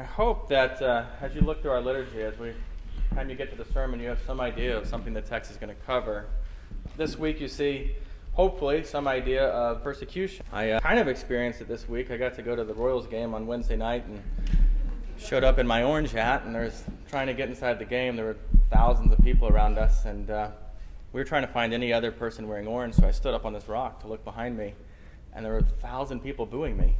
I hope that uh, as you look through our liturgy, as we time you get to the sermon, you have some idea of something the text is going to cover. This week, you see, hopefully, some idea of persecution. I uh, kind of experienced it this week. I got to go to the Royals game on Wednesday night and showed up in my orange hat, and there's trying to get inside the game. There were thousands of people around us, and uh, we were trying to find any other person wearing orange. So I stood up on this rock to look behind me, and there were a thousand people booing me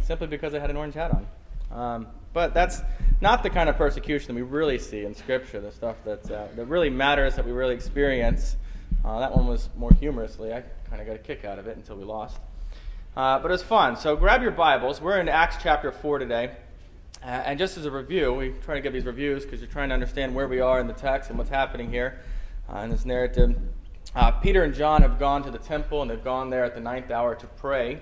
simply because I had an orange hat on. Um, but that's not the kind of persecution that we really see in Scripture, the stuff that, uh, that really matters, that we really experience. Uh, that one was more humorously. I kind of got a kick out of it until we lost. Uh, but it was fun. So grab your Bibles. We're in Acts chapter 4 today. And just as a review, we try to give these reviews because you're trying to understand where we are in the text and what's happening here uh, in this narrative. Uh, Peter and John have gone to the temple and they've gone there at the ninth hour to pray.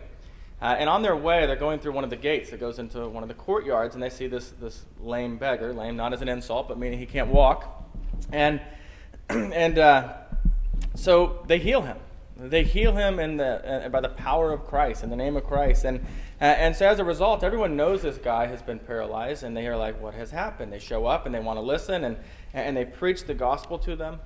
Uh, and on their way, they're going through one of the gates that goes into one of the courtyards, and they see this, this lame beggar, lame not as an insult, but meaning he can't walk. And, and uh, so they heal him. They heal him in the, uh, by the power of Christ, in the name of Christ. And, uh, and so as a result, everyone knows this guy has been paralyzed, and they are like, What has happened? They show up and they want to listen, and, and they preach the gospel to them.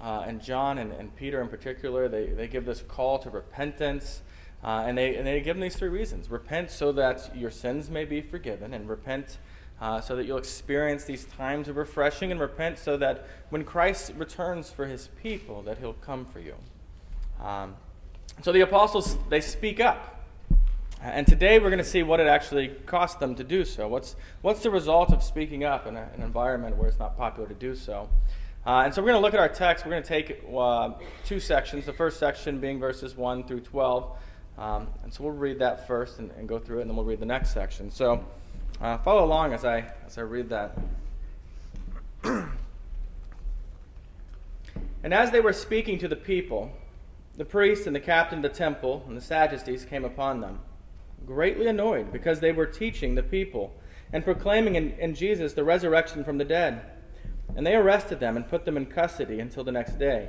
Uh, and John and, and Peter in particular, they, they give this call to repentance. Uh, and, they, and they give them these three reasons repent so that your sins may be forgiven, and repent uh, so that you'll experience these times of refreshing, and repent so that when Christ returns for his people, that he'll come for you. Um, so the apostles, they speak up. And today we're going to see what it actually cost them to do so. What's, what's the result of speaking up in a, an environment where it's not popular to do so? Uh, and so we're going to look at our text. We're going to take uh, two sections. The first section being verses 1 through 12. Um, and so we'll read that first and, and, go through it, and then we'll read the next section. So uh, follow along as I, as I read that. and as they were speaking to the people, the priest and the captain of the temple and the Sadducees came upon them, greatly annoyed because they were teaching the people and proclaiming in, in Jesus the resurrection from the dead. And they arrested them and put them in custody until the next day,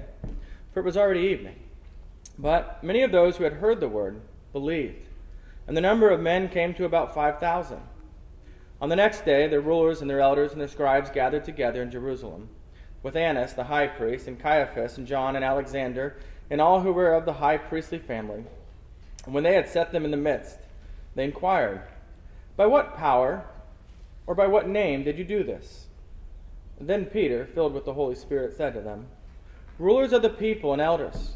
for it was already evening. But many of those who had heard the word believed, and the number of men came to about 5,000. On the next day, their rulers and their elders and their scribes gathered together in Jerusalem, with Annas the high priest, and Caiaphas, and John, and Alexander, and all who were of the high priestly family. And when they had set them in the midst, they inquired, By what power or by what name did you do this? then Peter, filled with the Holy Spirit, said to them, Rulers of the people and elders,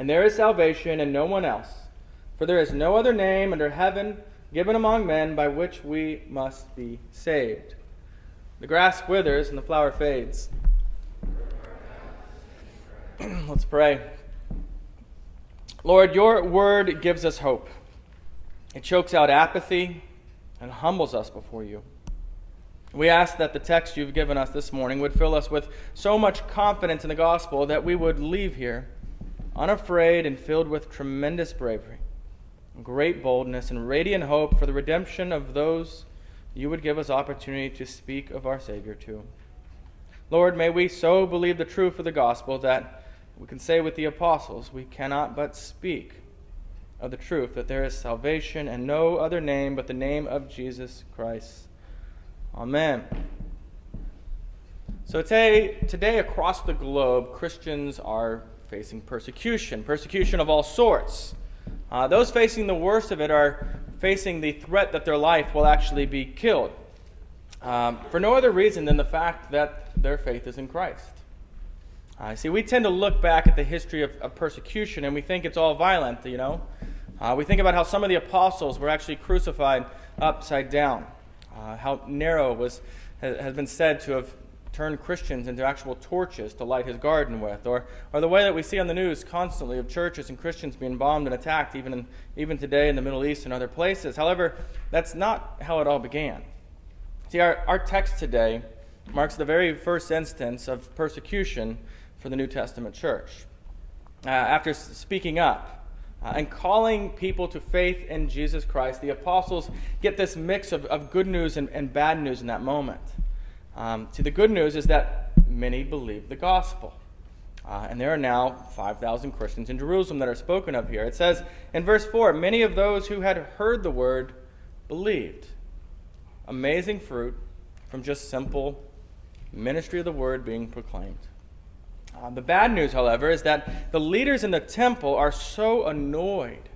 And there is salvation in no one else, for there is no other name under heaven given among men by which we must be saved. The grass withers and the flower fades. Let's pray. Lord, your word gives us hope. It chokes out apathy and humbles us before you. We ask that the text you've given us this morning would fill us with so much confidence in the gospel that we would leave here unafraid and filled with tremendous bravery, great boldness, and radiant hope for the redemption of those you would give us opportunity to speak of our Savior to. Lord, may we so believe the truth of the gospel that we can say with the apostles, we cannot but speak of the truth that there is salvation and no other name but the name of Jesus Christ. Amen. So today, today across the globe, Christians are facing persecution, persecution of all sorts. Uh, those facing the worst of it are facing the threat that their life will actually be killed um, for no other reason than the fact that their faith is in Christ. Uh, see, we tend to look back at the history of, of persecution and we think it's all violent, you know. Uh, we think about how some of the apostles were actually crucified upside down, uh, how Nero was, has been said to have turn Christians into actual torches to light his garden with, or, or the way that we see on the news constantly of churches and Christians being bombed and attacked, even, in, even today in the Middle East and other places. However, that's not how it all began. See, our, our text today marks the very first instance of persecution for the New Testament church. Uh, after speaking up uh, and calling people to faith in Jesus Christ, the apostles get this mix of, of good news and, and bad news in that moment. Um, see, the good news is that many believe the gospel. Uh, and there are now 5,000 Christians in Jerusalem that are spoken of here. It says in verse 4 many of those who had heard the word believed. Amazing fruit from just simple ministry of the word being proclaimed. Uh, the bad news, however, is that the leaders in the temple are so annoyed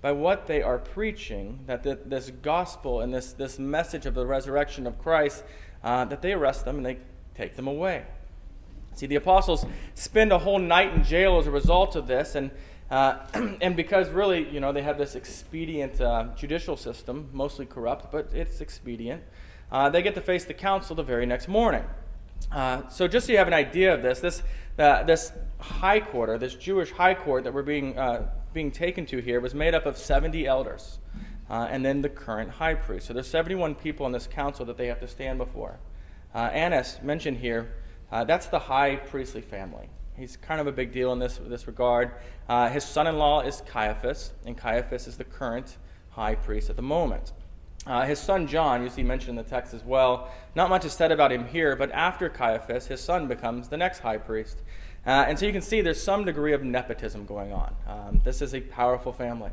by what they are preaching that the, this gospel and this, this message of the resurrection of Christ uh, that they arrest them and they take them away. See, the apostles spend a whole night in jail as a result of this, and, uh, and because really, you know, they have this expedient uh, judicial system, mostly corrupt, but it's expedient, uh, they get to face the council the very next morning. Uh, so, just so you have an idea of this, this, uh, this high court, or this Jewish high court that we're being, uh, being taken to here, was made up of 70 elders and then the current high priest. So, there's 71 people in this council that they have to stand before. Annas mentioned here uh, that's the high priestly family. He's kind of a big deal in this, this regard. Uh, his son in law is Caiaphas, and Caiaphas is the current high priest at the moment. Uh, his son John, you see mentioned in the text as well. Not much is said about him here, but after Caiaphas, his son becomes the next high priest. Uh, and so you can see there's some degree of nepotism going on. Um, this is a powerful family.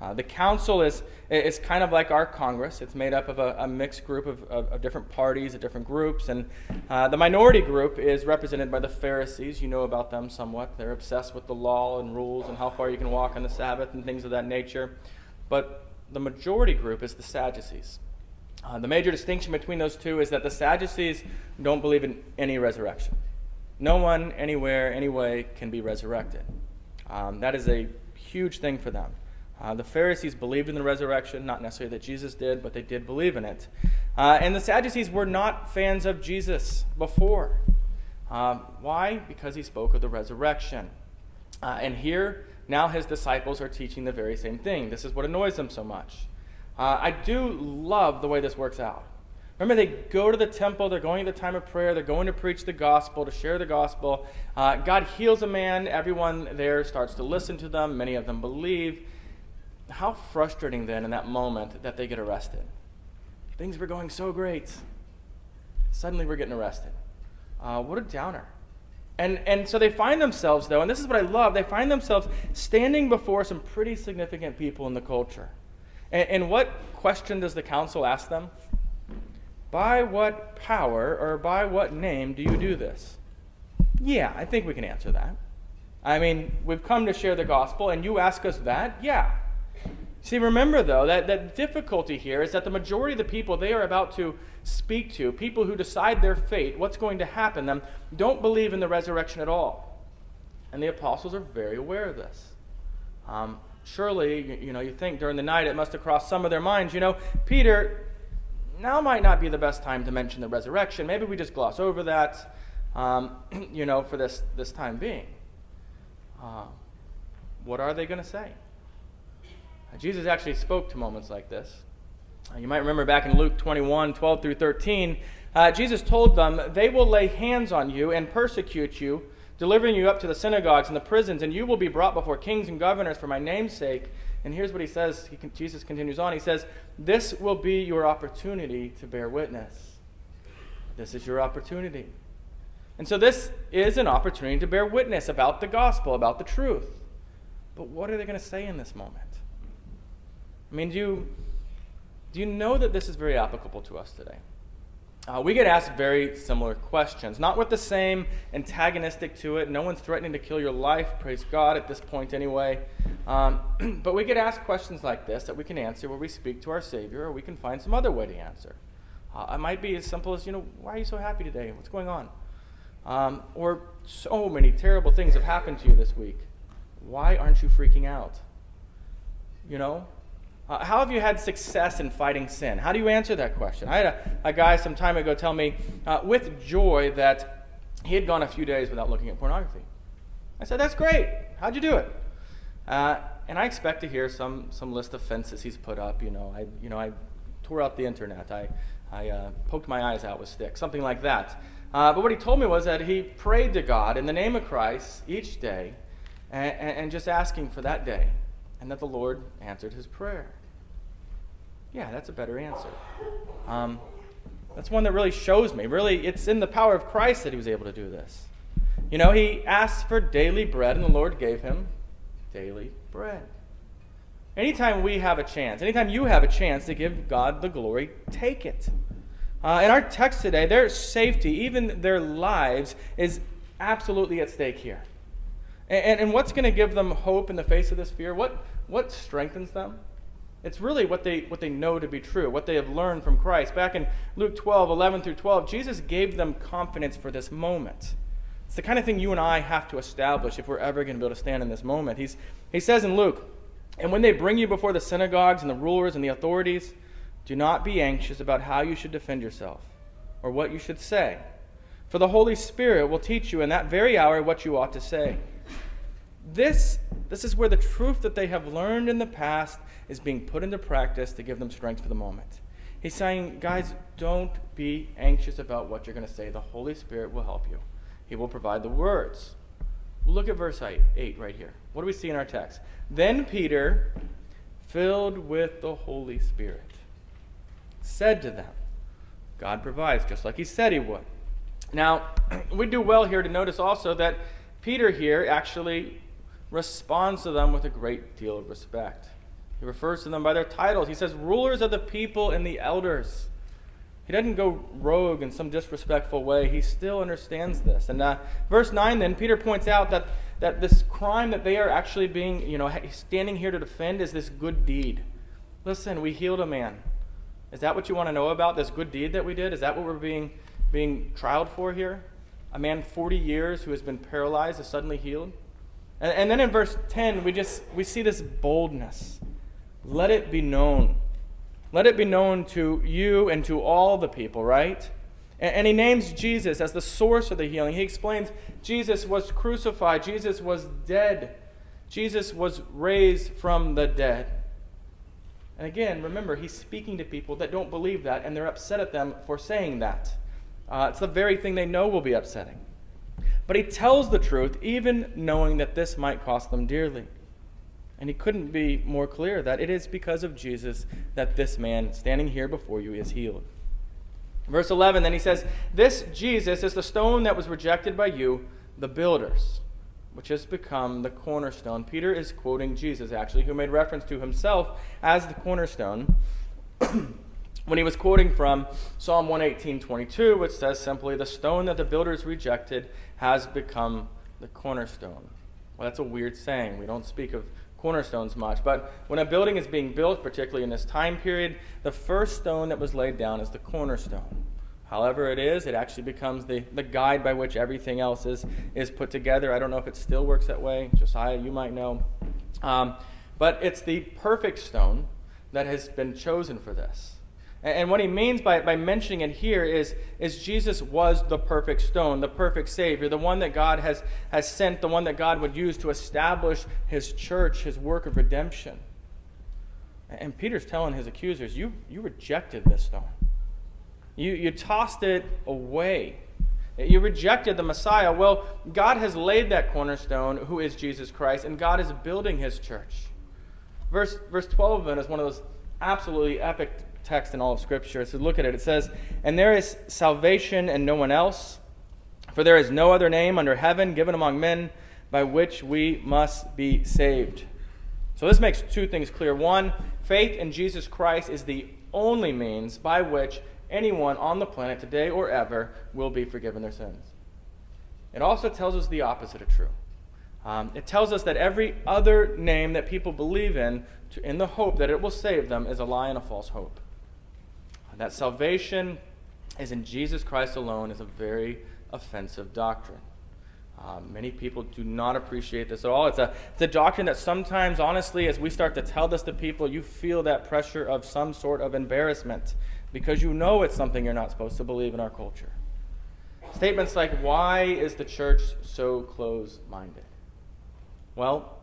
Uh, the council is, is kind of like our Congress. It's made up of a, a mixed group of, of, of, different parties, of different groups. And uh, the minority group is represented by the Pharisees. You know about them somewhat. They're obsessed with the law and rules and how far you can walk on the Sabbath and things of that nature. But the majority group is the Sadducees. Uh, the major distinction between those two is that the Sadducees don't believe in any resurrection. No one, anywhere, anyway can be resurrected. Um, that is a huge thing for them. Uh, the Pharisees believed in the resurrection, not necessarily that Jesus did, but they did believe in it. Uh, and the Sadducees were not fans of Jesus before. Um, why? Because he spoke of the resurrection. Uh, and here, now his disciples are teaching the very same thing. This is what annoys them so much. Uh, I do love the way this works out. Remember, they go to the temple, they're going to the time of prayer, they're going to preach the gospel, to share the gospel. Uh, God heals a man, everyone there starts to listen to them, many of them believe how frustrating then in that moment that they get arrested. Things were going so great. Suddenly we're getting arrested. Uh, what a downer. And, and so they find themselves, though, and this is what I love, they find themselves standing before some pretty significant people in the culture. And, and what question does the council ask them? By what power or by what name do you do this? Yeah, I think we can answer that. I mean, we've come to share the gospel, and you ask us that? Yeah, See, remember though, that, that difficulty here is that the majority of the people they are about to speak to, people who decide their fate, what's going to happen them, don't believe in the resurrection at all. And the apostles are very aware of this. Um, surely, you, know, you think during the night it must have crossed some of their minds, you know, Peter, now might not be the best time to mention the resurrection. Maybe we just gloss over that, um, you know, for this, this time being. Uh, what are they going to say? Jesus actually spoke to moments like this. Uh, you might remember back in Luke 21 12 through 13, uh, Jesus told them, They will lay hands on you and persecute you, delivering you up to the synagogues and the prisons, and you will be brought before kings and governors for my name's sake. And here's what he says. He, Jesus continues on. He says, This will be your opportunity to bear witness. This is your opportunity. And so, this is an opportunity to bear witness about the gospel, about the truth. But what are they going to say in this moment? I mean, do you, do you know that this is very applicable to us today? Uh, we get asked very similar questions, not with the same antagonistic to it. No one's threatening to kill your life, praise God, at this point anyway. Um, but we get asked questions like this that we can answer where we speak to our Savior, or we can find some other way to answer. Uh, it might be as simple as, you know, why are you so happy today? What's going on? Um, or so many terrible things have happened to you this week. Why aren't you freaking out? You know, uh, how have you had success in fighting sin? How do you answer that question? I had a, a guy some time ago tell me uh, with joy that he had gone a few days without looking at pornography. I said, That's great. How'd you do it? Uh, and I expect to hear some, some list of fences he's put up. You know, I, you know, I tore out the internet. I, I uh, poked my eyes out with sticks, something like that. Uh, but what he told me was that he prayed to God in the name of Christ each day and, and just asking for that day, and that the Lord answered his prayer. Yeah, that's a better answer. Um, that's one that really shows me. Really, it's in the power of Christ that he was able to do this. You know, he asked for daily bread, and the Lord gave him daily bread. Anytime we have a chance, anytime you have a chance to give God the glory, take it. Uh, in our text today, their safety, even their lives, is absolutely at stake here. And, and what's going to give them hope in the face of this fear? What, what strengthens them? It's really what they, what they know to be true, what they have learned from Christ. Back in Luke 12, 11 through 12, Jesus gave them confidence for this moment. It's the kind of thing you and I have to establish if we're ever going to be able to stand in this moment. He's, he says in Luke, and when they bring you before the synagogues and the rulers and the authorities, do not be anxious about how you should defend yourself or what you should say. For the Holy Spirit will teach you in that very hour what you ought to say. This, this is where the truth that they have learned in the past is being put into practice to give them strength for the moment. He's saying, guys, don't be anxious about what you're going to say. The Holy Spirit will help you, He will provide the words. Look at verse 8 8 right here. What do we see in our text? Then Peter, filled with the Holy Spirit, said to them, God provides, just like he said he would. Now, we do well here to notice also that Peter here actually responds to them with a great deal of respect. He refers to them by their titles. He says, rulers of the people and the elders. He doesn't go rogue in some disrespectful way. He still understands this. And uh, verse 9, then, Peter points out that, that this crime that they are actually being, you know, standing here to defend is this good deed. Listen, we healed a man. Is that what you want to know about, this good deed that we did? Is that what we're being, being trialed for here? A man 40 years who has been paralyzed is suddenly healed? And, and then in verse 10, we just we see this boldness. Let it be known let it be known to you and to all the people, right? And, he names Jesus as the source of the healing. He explains Jesus was crucified, Jesus was dead, Jesus was raised from the dead. And again, remember, he's speaking to people that don't believe that, and they're upset at them for saying that. Uh, it's the very thing they know will be upsetting. But he tells the truth, even knowing that this might cost them dearly. And he couldn't be more clear that it is because of Jesus that this man standing here before you is healed. Verse 11, then he says, This Jesus is the stone that was rejected by you, the builders, which has become the cornerstone. Peter is quoting Jesus, actually, who made reference to himself as the cornerstone when he was quoting from Psalm 118 22, which says simply, The stone that the builders rejected has become the cornerstone. Well, that's a weird saying. We don't speak of cornerstones much. But when a building is being built, particularly in this time period, the first stone that was laid down is the cornerstone. However, it is, it actually becomes the, the guide by which everything else is, is put together. I don't know if it still works that way. Josiah, you might know. Um, but it's the perfect stone that has been chosen for this. And what he means by, by mentioning it here is, is Jesus was the perfect stone, the perfect Savior, the one that God has, has sent, the one that God would use to establish his church, his work of redemption. And Peter's telling his accusers, You, you rejected this stone, you, you tossed it away. You rejected the Messiah. Well, God has laid that cornerstone, who is Jesus Christ, and God is building his church. Verse, verse 12 of it is one of those absolutely epic text in all of Scripture. So look at it. It says, And there is salvation and no one else, for there is no other name under heaven given among men by which we must be saved. So this makes two things clear. One, faith in Jesus Christ is the only means by which anyone on the planet today or ever will be forgiven their sins. It also tells us the opposite of true. Um, it tells us that every other name that people believe in, to, in the hope that it will save them, is a lie and a false hope that salvation is in Jesus Christ alone is a very offensive doctrine. Uh, many people do not appreciate this at all. It's a, it's a doctrine that sometimes, honestly, as we start to tell this to people, you feel that pressure of some sort of embarrassment because you know it's something you're not supposed to believe in our culture. Statements like, Why is the church so close minded? Well,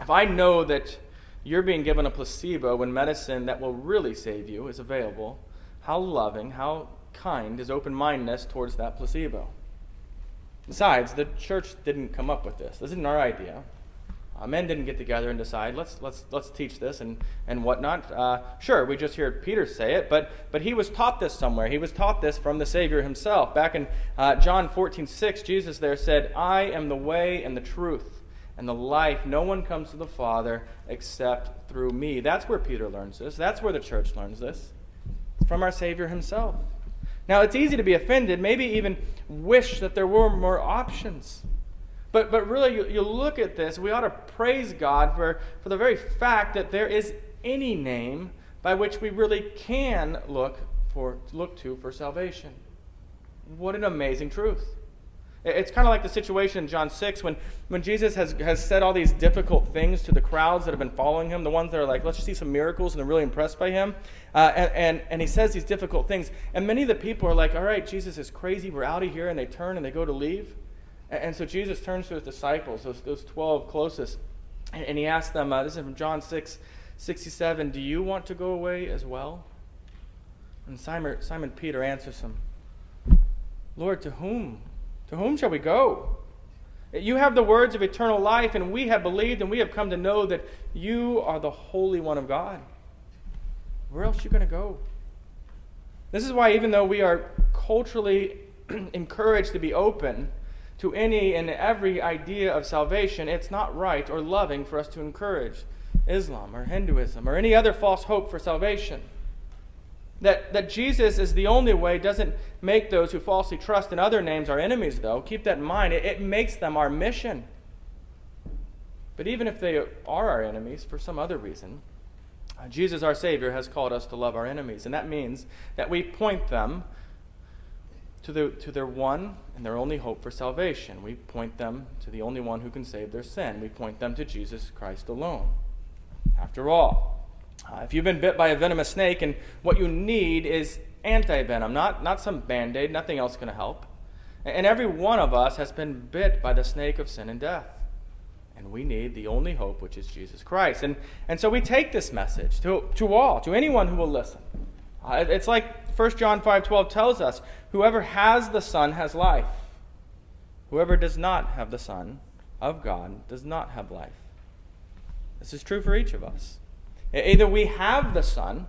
if I know that you're being given a placebo when medicine that will really save you is available, how loving, how kind is open mindedness towards that placebo? Besides, the church didn't come up with this. This isn't our idea. Uh, men didn't get together and decide, let's, let's, let's teach this and, and whatnot. Uh, sure, we just heard Peter say it, but, but he was taught this somewhere. He was taught this from the Savior himself. Back in uh, John 14, 6, Jesus there said, I am the way and the truth and the life. No one comes to the Father except through me. That's where Peter learns this. That's where the church learns this. From our Savior himself. Now, it's easy to be offended, maybe even wish that there were more options. But, but really, you, you look at this, we ought to praise God for, for the very fact that there is any name by which we really can look, for, look to for salvation. What an amazing truth. It's kind of like the situation in John 6 when, when Jesus has, has said all these difficult things to the crowds that have been following him, the ones that are like, let's just see some miracles, and they're really impressed by him. Uh, and, and, and he says these difficult things. And many of the people are like, all right, Jesus is crazy, we're out of here, and they turn and they go to leave. And, and so Jesus turns to his disciples, those, those 12 closest, and, and he asks them, uh, this is from John 6 67, do you want to go away as well? And Simon, Simon Peter answers him, Lord, to whom? To whom shall we go? You have the words of eternal life, and we have believed and we have come to know that you are the Holy One of God. Where else are you going to go? This is why, even though we are culturally encouraged to be open to any and every idea of salvation, it's not right or loving for us to encourage Islam or Hinduism or any other false hope for salvation. That, that Jesus is the only way doesn't make those who falsely trust in other names our enemies, though. Keep that in mind. It, it makes them our mission. But even if they are our enemies for some other reason, uh, Jesus, our Savior, has called us to love our enemies. And that means that we point them to, the, to their one and their only hope for salvation. We point them to the only one who can save their sin. We point them to Jesus Christ alone. After all, uh, if you've been bit by a venomous snake and what you need is anti venom, not, not some band aid, nothing else going to help. And every one of us has been bit by the snake of sin and death. And we need the only hope, which is Jesus Christ. And, and so we take this message to, to all, to anyone who will listen. Uh, it's like 1 John 5.12 tells us, whoever has the Son has life. Whoever does not have the Son of God does not have life. This is true for each of us. Either we have the Son,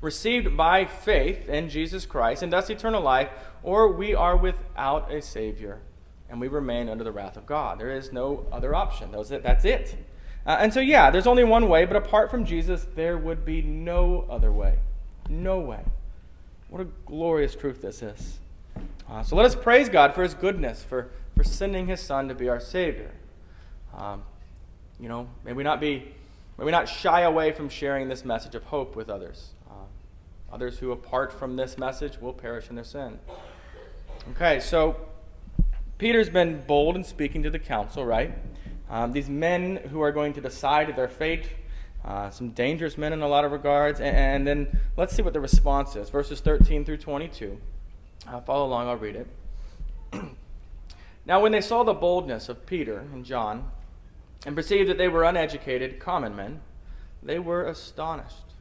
received by faith in Jesus Christ, and thus eternal life, or we are without a Savior, and we remain under the wrath of God. There is no other option. That's it. Uh, and so, yeah, there's only one way, but apart from Jesus, there would be no other way. No way. What a glorious truth this is. Uh, so let us praise God for His goodness, for, for sending His Son to be our Savior. Um, you know, may we not be May we not shy away from sharing this message of hope with others. Uh, others who, apart from this message, will perish in their sin. Okay, so Peter's been bold in speaking to the council, right? Um, these men who are going to decide their fate, uh, some dangerous men in a lot of regards. And, and, then let's see what the response is. Verses 13 through 22. Uh, follow along, I'll read it. now, when they saw the boldness of Peter and John, and perceived that they were uneducated, common men, they were astonished.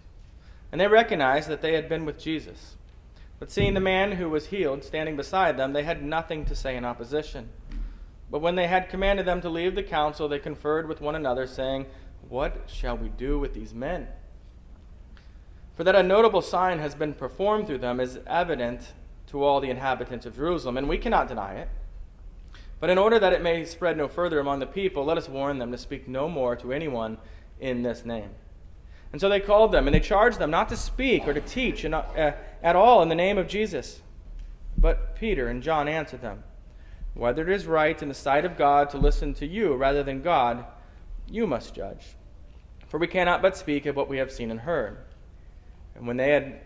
And they recognized that they had been with Jesus. But seeing the man who was healed standing beside them, they had nothing to say in opposition. But when they had commanded them to leave the council, they conferred with one another, saying, What shall we do with these men? For that a notable sign has been performed through them is evident to all the inhabitants of Jerusalem, and we cannot deny it. But in order that it may spread no further among the people, let us warn them to speak no more to anyone in this name. And so they called them, and they charged them not to speak or to teach uh, at all in the name of Jesus. But Peter and John answered them Whether it is right in the sight of God to listen to you rather than God, you must judge. For we cannot but speak of what we have seen and heard. And when they had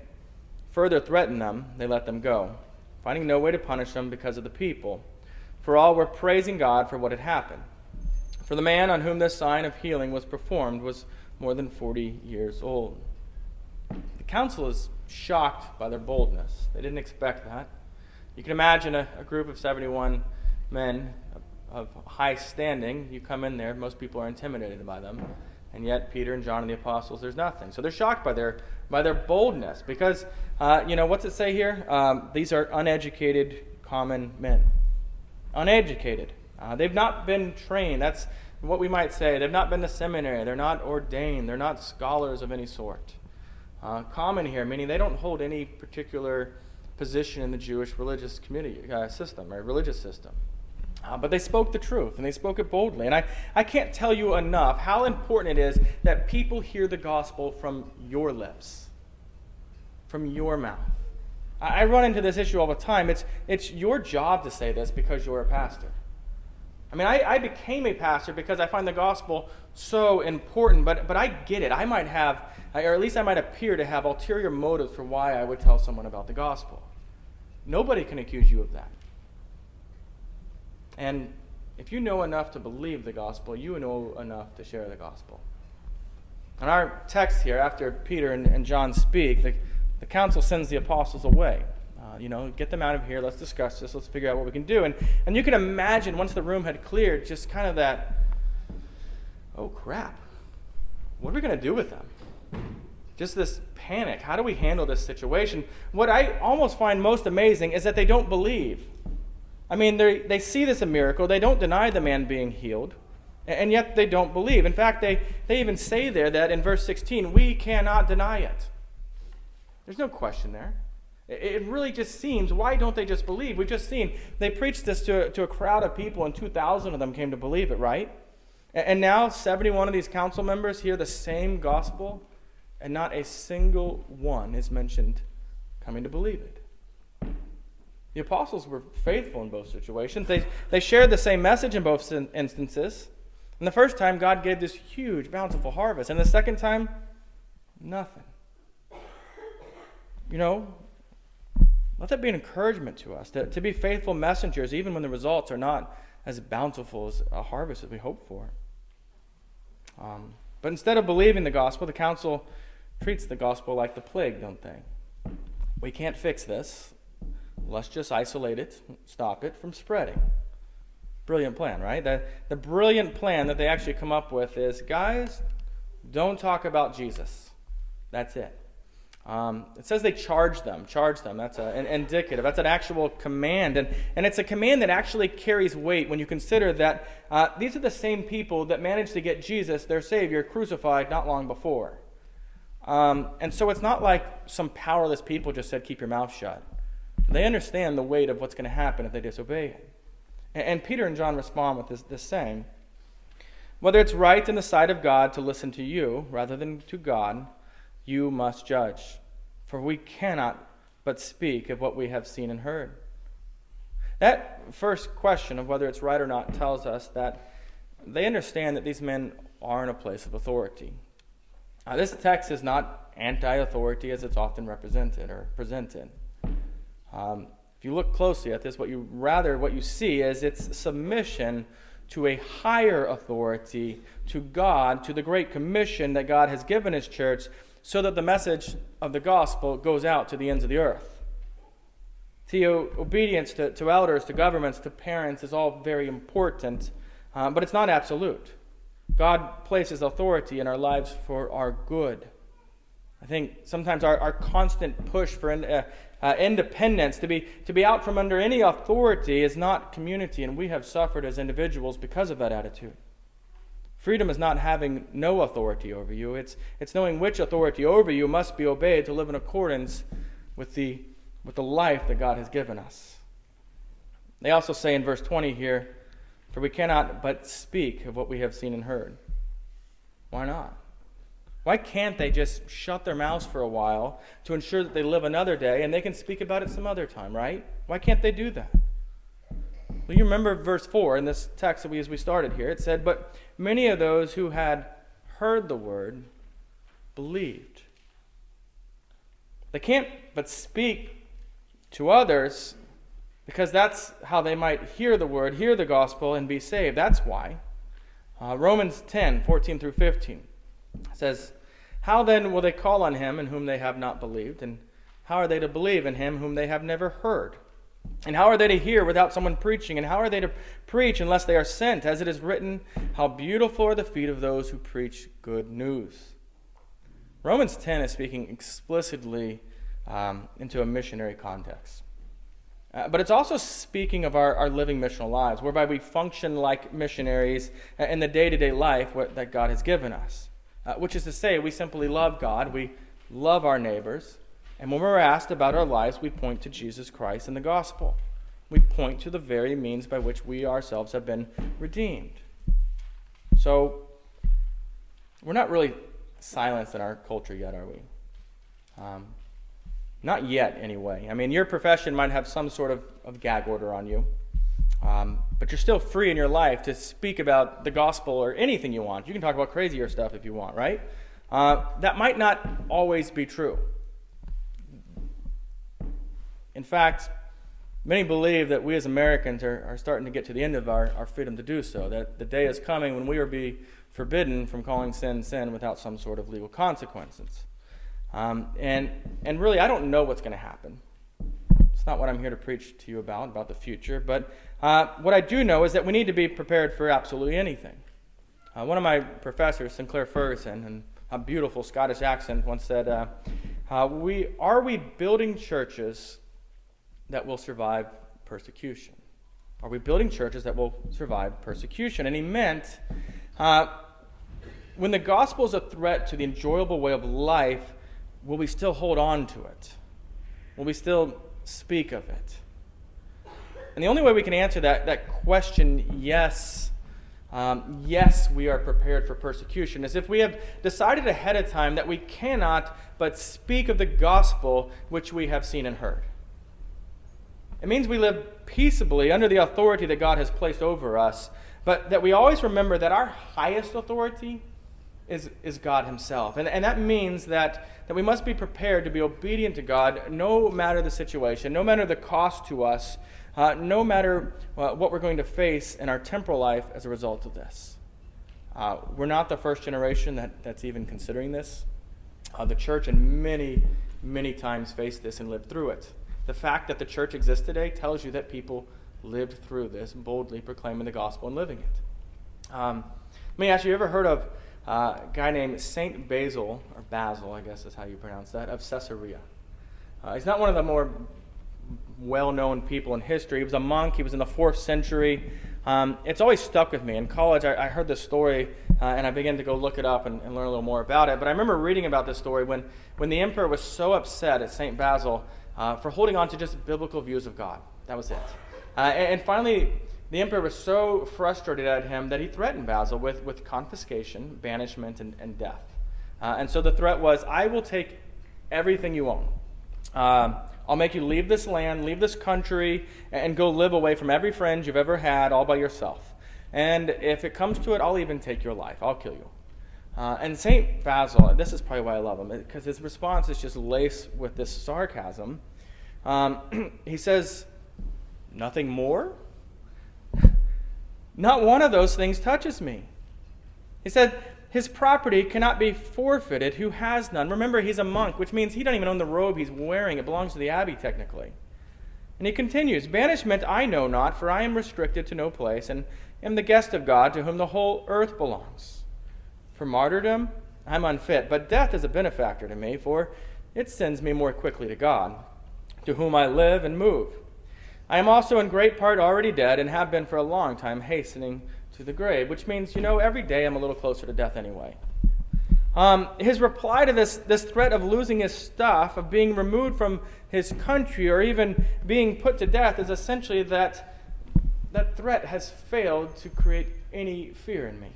further threatened them, they let them go, finding no way to punish them because of the people for all were praising God for what had happened. For the man on whom this sign of healing was performed was more than 40 years old. The council is shocked by their boldness. They didn't expect that. You can imagine a, a group of 71 men of, high standing. You come in there, most people are intimidated by them. And yet, Peter and John and the apostles, there's nothing. So they're shocked by their, by their boldness because, uh, you know, what's it say here? Um, these are uneducated, common men. Uneducated. Uh, they've not been trained. That's what we might say. They've not been to seminary. They're not ordained. They're not scholars of any sort. Uh, common here, meaning they don't hold any particular position in the Jewish religious community uh, system or religious system. Uh, but they spoke the truth and they spoke it boldly. And I, I can't tell you enough how important it is that people hear the gospel from your lips, from your mouth. I, run into this issue all the time. It's, it's your job to say this because you're a pastor. I mean, I, I became a pastor because I find the gospel so important, but, but I get it. I might have, or at least I might appear to have ulterior motives for why I would tell someone about the gospel. Nobody can accuse you of that. And if you know enough to believe the gospel, you know enough to share the gospel. In our text here, after Peter and, and John speak, the, the council sends the apostles away. Uh, you know, get them out of here. Let's discuss this. Let's figure out what we can do. And, and you can imagine once the room had cleared, just kind of that, oh crap, what are we going to do with them? Just this panic. How do we handle this situation? What I almost find most amazing is that they don't believe. I mean, they see this a miracle. They don't deny the man being healed, and yet they don't believe. In fact, they, they even say there that in verse 16, we cannot deny it. There's no question there. It really just seems, why don't they just believe? We've just seen, they preached this to, to a crowd of people, and 2,000 of them came to believe it, right? And now 71 of these council members hear the same gospel, and not a single one is mentioned coming to believe it. The apostles were faithful in both situations. They, they shared the same message in both instances. And the first time, God gave this huge, bountiful harvest. And the second time, nothing. You know, let that be an encouragement to us to, to be faithful messengers, even when the results are not as bountiful as a harvest as we hope for. Um, but instead of believing the gospel, the council treats the gospel like the plague, don't they? We can't fix this. Let's just isolate it, stop it from spreading. Brilliant plan, right? The, the brilliant plan that they actually come up with is guys, don't talk about Jesus. That's it. Um, it says they charge them. Charge them. That's a, an indicative. That's an actual command. And, and it's a command that actually carries weight when you consider that uh, these are the same people that managed to get Jesus, their Savior, crucified not long before. Um, and so it's not like some powerless people just said, keep your mouth shut. They understand the weight of what's going to happen if they disobey. And, and Peter and John respond with this, this saying Whether it's right in the sight of God to listen to you rather than to God, you must judge. For we cannot but speak of what we have seen and heard. That first question of whether it's right or not tells us that they understand that these men are in a place of authority. Now, this text is not anti authority as it's often represented or presented. Um, if you look closely at this, what you rather what you see is its submission to a higher authority, to God, to the great commission that God has given His church so that the message of the gospel goes out to the ends of the earth. See, obedience to, to elders, to governments, to parents is all very important, um, but it's not absolute. God places authority in our lives for our good. I think sometimes our, our constant push for in, uh, uh, independence, to be, to be out from under any authority, is not community, and we have suffered as individuals because of that attitude. Freedom is not having no authority over you, it's, it's knowing which authority over you must be obeyed to live in accordance with the, with the life that God has given us. They also say in verse 20 here, For we cannot but speak of what we have seen and heard. Why not? Why can't they just shut their mouths for a while to ensure that they live another day and they can speak about it some other time, right? Why can't they do that? Well, you remember verse 4 in this text that we, as we started here. It said, But many of those who had heard the word believed. They can't but speak to others because that's how they might hear the word, hear the gospel, and be saved. That's why. Uh, Romans 10 14 through 15 says, How then will they call on him in whom they have not believed? And how are they to believe in him whom they have never heard? And how are they to hear without someone preaching? And how are they to preach unless they are sent? As it is written, How beautiful are the feet of those who preach good news. Romans 10 is speaking explicitly um, into a missionary context. Uh, but it's also speaking of our, our living missional lives, whereby we function like missionaries in the day to day life what, that God has given us. Uh, which is to say, we simply love God, we love our neighbors, and when we're asked about our lives, we point to Jesus Christ and the gospel. We point to the very means by which we ourselves have been redeemed. So, we're not really silenced in our culture yet, are we? Um, not yet, anyway. I mean, your profession might have some sort of, of gag order on you, um, but you're still free in your life to speak about the gospel or anything you want. You can talk about crazier stuff if you want, right? Uh, that might not always be true. In fact, many believe that we as Americans are, are starting to get to the end of our, our freedom to do so, that the day is coming when we will be forbidden from calling sin sin without some sort of legal consequences. Um, and, and really, I don't know what's going to happen. It's not what I'm here to preach to you about, about the future. But uh, what I do know is that we need to be prepared for absolutely anything. Uh, one of my professors, Sinclair Ferguson, and a beautiful Scottish accent, once said, uh, uh we, Are we building churches that will survive persecution? Are we building churches that will survive persecution? And he meant uh, when the gospel is a threat to the enjoyable way of life, will we still hold on to it? Will we still speak of it? And the only way we can answer that, that question, yes, um, yes, we are prepared for persecution, is if we have decided ahead of time that we cannot but speak of the gospel which we have seen and heard. It means we live peaceably under the authority that God has placed over us, but that we always remember that our highest authority is, is God Himself. And, and that means that, that we must be prepared to be obedient to God no matter the situation, no matter the cost to us, uh, no matter uh, what we're going to face in our temporal life as a result of this. Uh, we're not the first generation that, that's even considering this. Uh, the church, and many, many times, faced this and lived through it. The fact that the church exists today tells you that people lived through this, boldly proclaiming the gospel and living it. Um, let me ask you, you ever heard of uh, a guy named Saint Basil, or Basil, I guess is how you pronounce that, of Caesarea. Uh, he's not one of the more well known people in history. He was a monk, he was in the fourth century. Um, it's always stuck with me. In college, I, I heard this story uh, and I began to go look it up and, and, learn a little more about it. But I remember reading about this story when, when the emperor was so upset at St. Basil uh, for holding on to just biblical views of God. That was it. Uh, and, and finally, the emperor was so frustrated at him that he threatened Basil with, with confiscation, banishment, and, and death. Uh, and so the threat was I will take everything you own. Um, I'll make you leave this land, leave this country, and go live away from every friend you've ever had all by yourself. And if it comes to it, I'll even take your life. I'll kill you. Uh, and St. Basil, this is probably why I love him, because his response is just laced with this sarcasm. Um, he says, Nothing more? Not one of those things touches me. He said, His property cannot be forfeited who has none. Remember, he's a monk, which means he doesn't even own the robe he's wearing. It belongs to the abbey, technically. And he continues Banishment I know not, for I am restricted to no place, and am the guest of God, to whom the whole earth belongs. For martyrdom, I'm unfit, but death is a benefactor to me, for it sends me more quickly to God, to whom I live and move. I am also in great part already dead and have been for a long time hastening to the grave, which means, you know, every day I'm a little closer to death anyway. Um, his reply to this, this threat of losing his stuff, of being removed from his country, or even being put to death is essentially that that threat has failed to create any fear in me.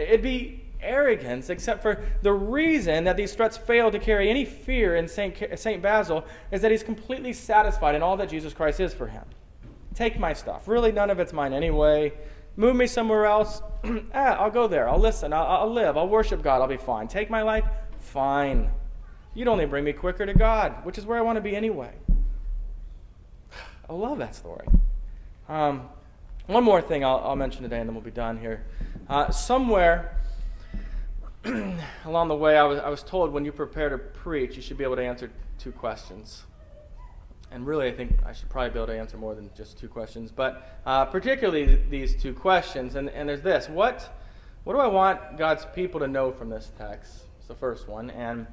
It'd be arrogance, except for the reason that these threats fail to carry any fear in St. Saint Basil is that he's completely satisfied in all that Jesus Christ is for him. Take my stuff. Really, none of it's mine anyway. Move me somewhere else. ah, I'll go there. I'll listen. I'll, I'll live. I'll worship God. I'll be fine. Take my life. Fine. You'd only bring me quicker to God, which is where I want to be anyway. I love that story. Um, one more thing I'll, I'll, mention today, and then we'll be done here. Uh, somewhere along the way, I was, I was told when you prepare to preach, you should be able to answer two questions. and really, I think I should probably be able to answer more than just two questions, but uh, particularly these two questions. And, and there's this what, what do I want God's people to know from this text? It's the first one. And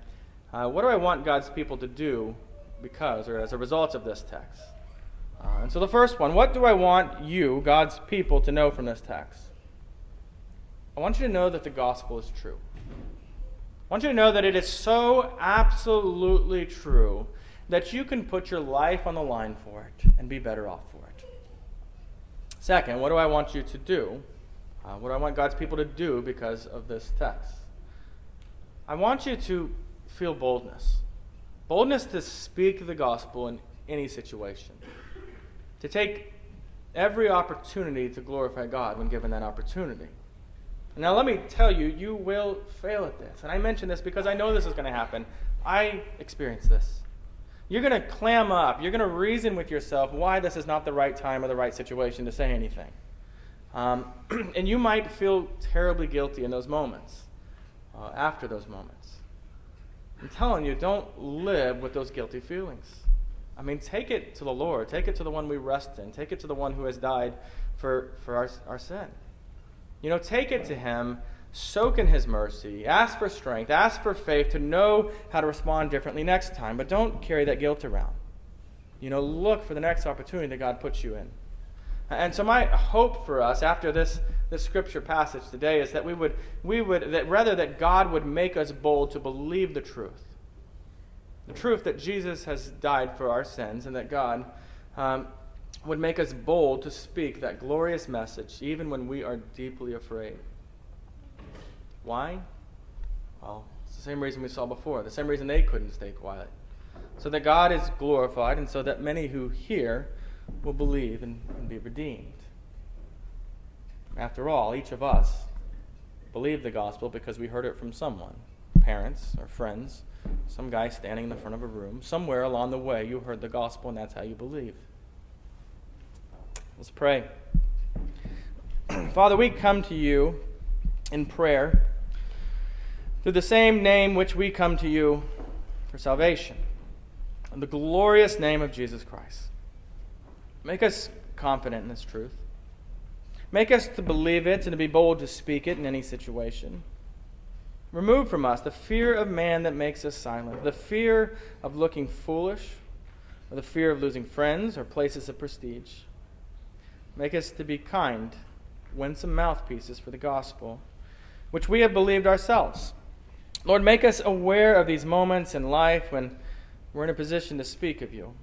uh, what do I want God's people to do because or as a result of this text? Uh, and so the first one what do I want you, God's people, to know from this text? I want you to know that the gospel is true. I want you to know that it is so absolutely true that you can put your life on the line for it and be better off for it. Second, what do I want you to do? Uh, what do I want God's people to do because of this text? I want you to feel boldness. Boldness to speak the gospel in any situation. To take every opportunity to glorify God when given that opportunity. Now, let me tell you, you will fail at this. And I mention this because I know this is going to happen. I experienced this. You're going to clam up. You're going to reason with yourself why this is not the right time or the right situation to say anything. Um, and you might feel terribly guilty in those moments, uh, after those moments. I'm telling you, don't live with those guilty feelings. I mean, take it to the Lord. Take it to the one we rest in. Take it to the one who has died for, for our, our sin. You know, take it to Him soak in His mercy, ask for strength, ask for faith to know how to respond differently next time, but don't carry that guilt around. You know, look for the next opportunity that God puts you in. And so my hope for us after this, this scripture passage today is that we would, we would that rather that God would make us bold to believe the truth. The truth that Jesus has died for our sins and that God um, would make us bold to speak that glorious message even when we are deeply afraid. Why? Well, it's the same reason we saw before, the same reason they couldn't stay quiet. So that God is glorified, and so that many who hear will believe and, and be redeemed. After all, each of us believed the gospel because we heard it from someone parents or friends, some guy standing in the front of a room. Somewhere along the way, you heard the gospel, and that's how you believe. Let's pray. Father, we come to you in prayer through the same name which we come to you for salvation, in the glorious name of Jesus Christ. Make us confident in this truth. Make us to believe it and to be bold to speak it in any situation. Remove from us the fear of man that makes us silent, the fear of looking foolish, or the fear of losing friends or places of prestige. Make us to be kind, winsome mouthpieces for the gospel, which we have believed ourselves Lord, make us aware of these moments in life when we're in a position to speak of you.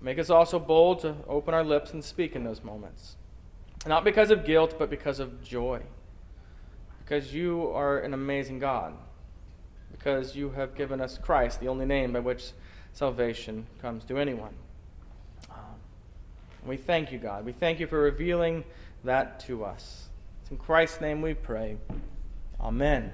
Make us also bold to open our lips and speak in those moments. Not because of guilt, but because of joy. Because you are an amazing God. Because you have given us Christ, the only name by which salvation comes to anyone. We thank you, God. We thank you for revealing that to us. It's in Christ's name we pray. Amen.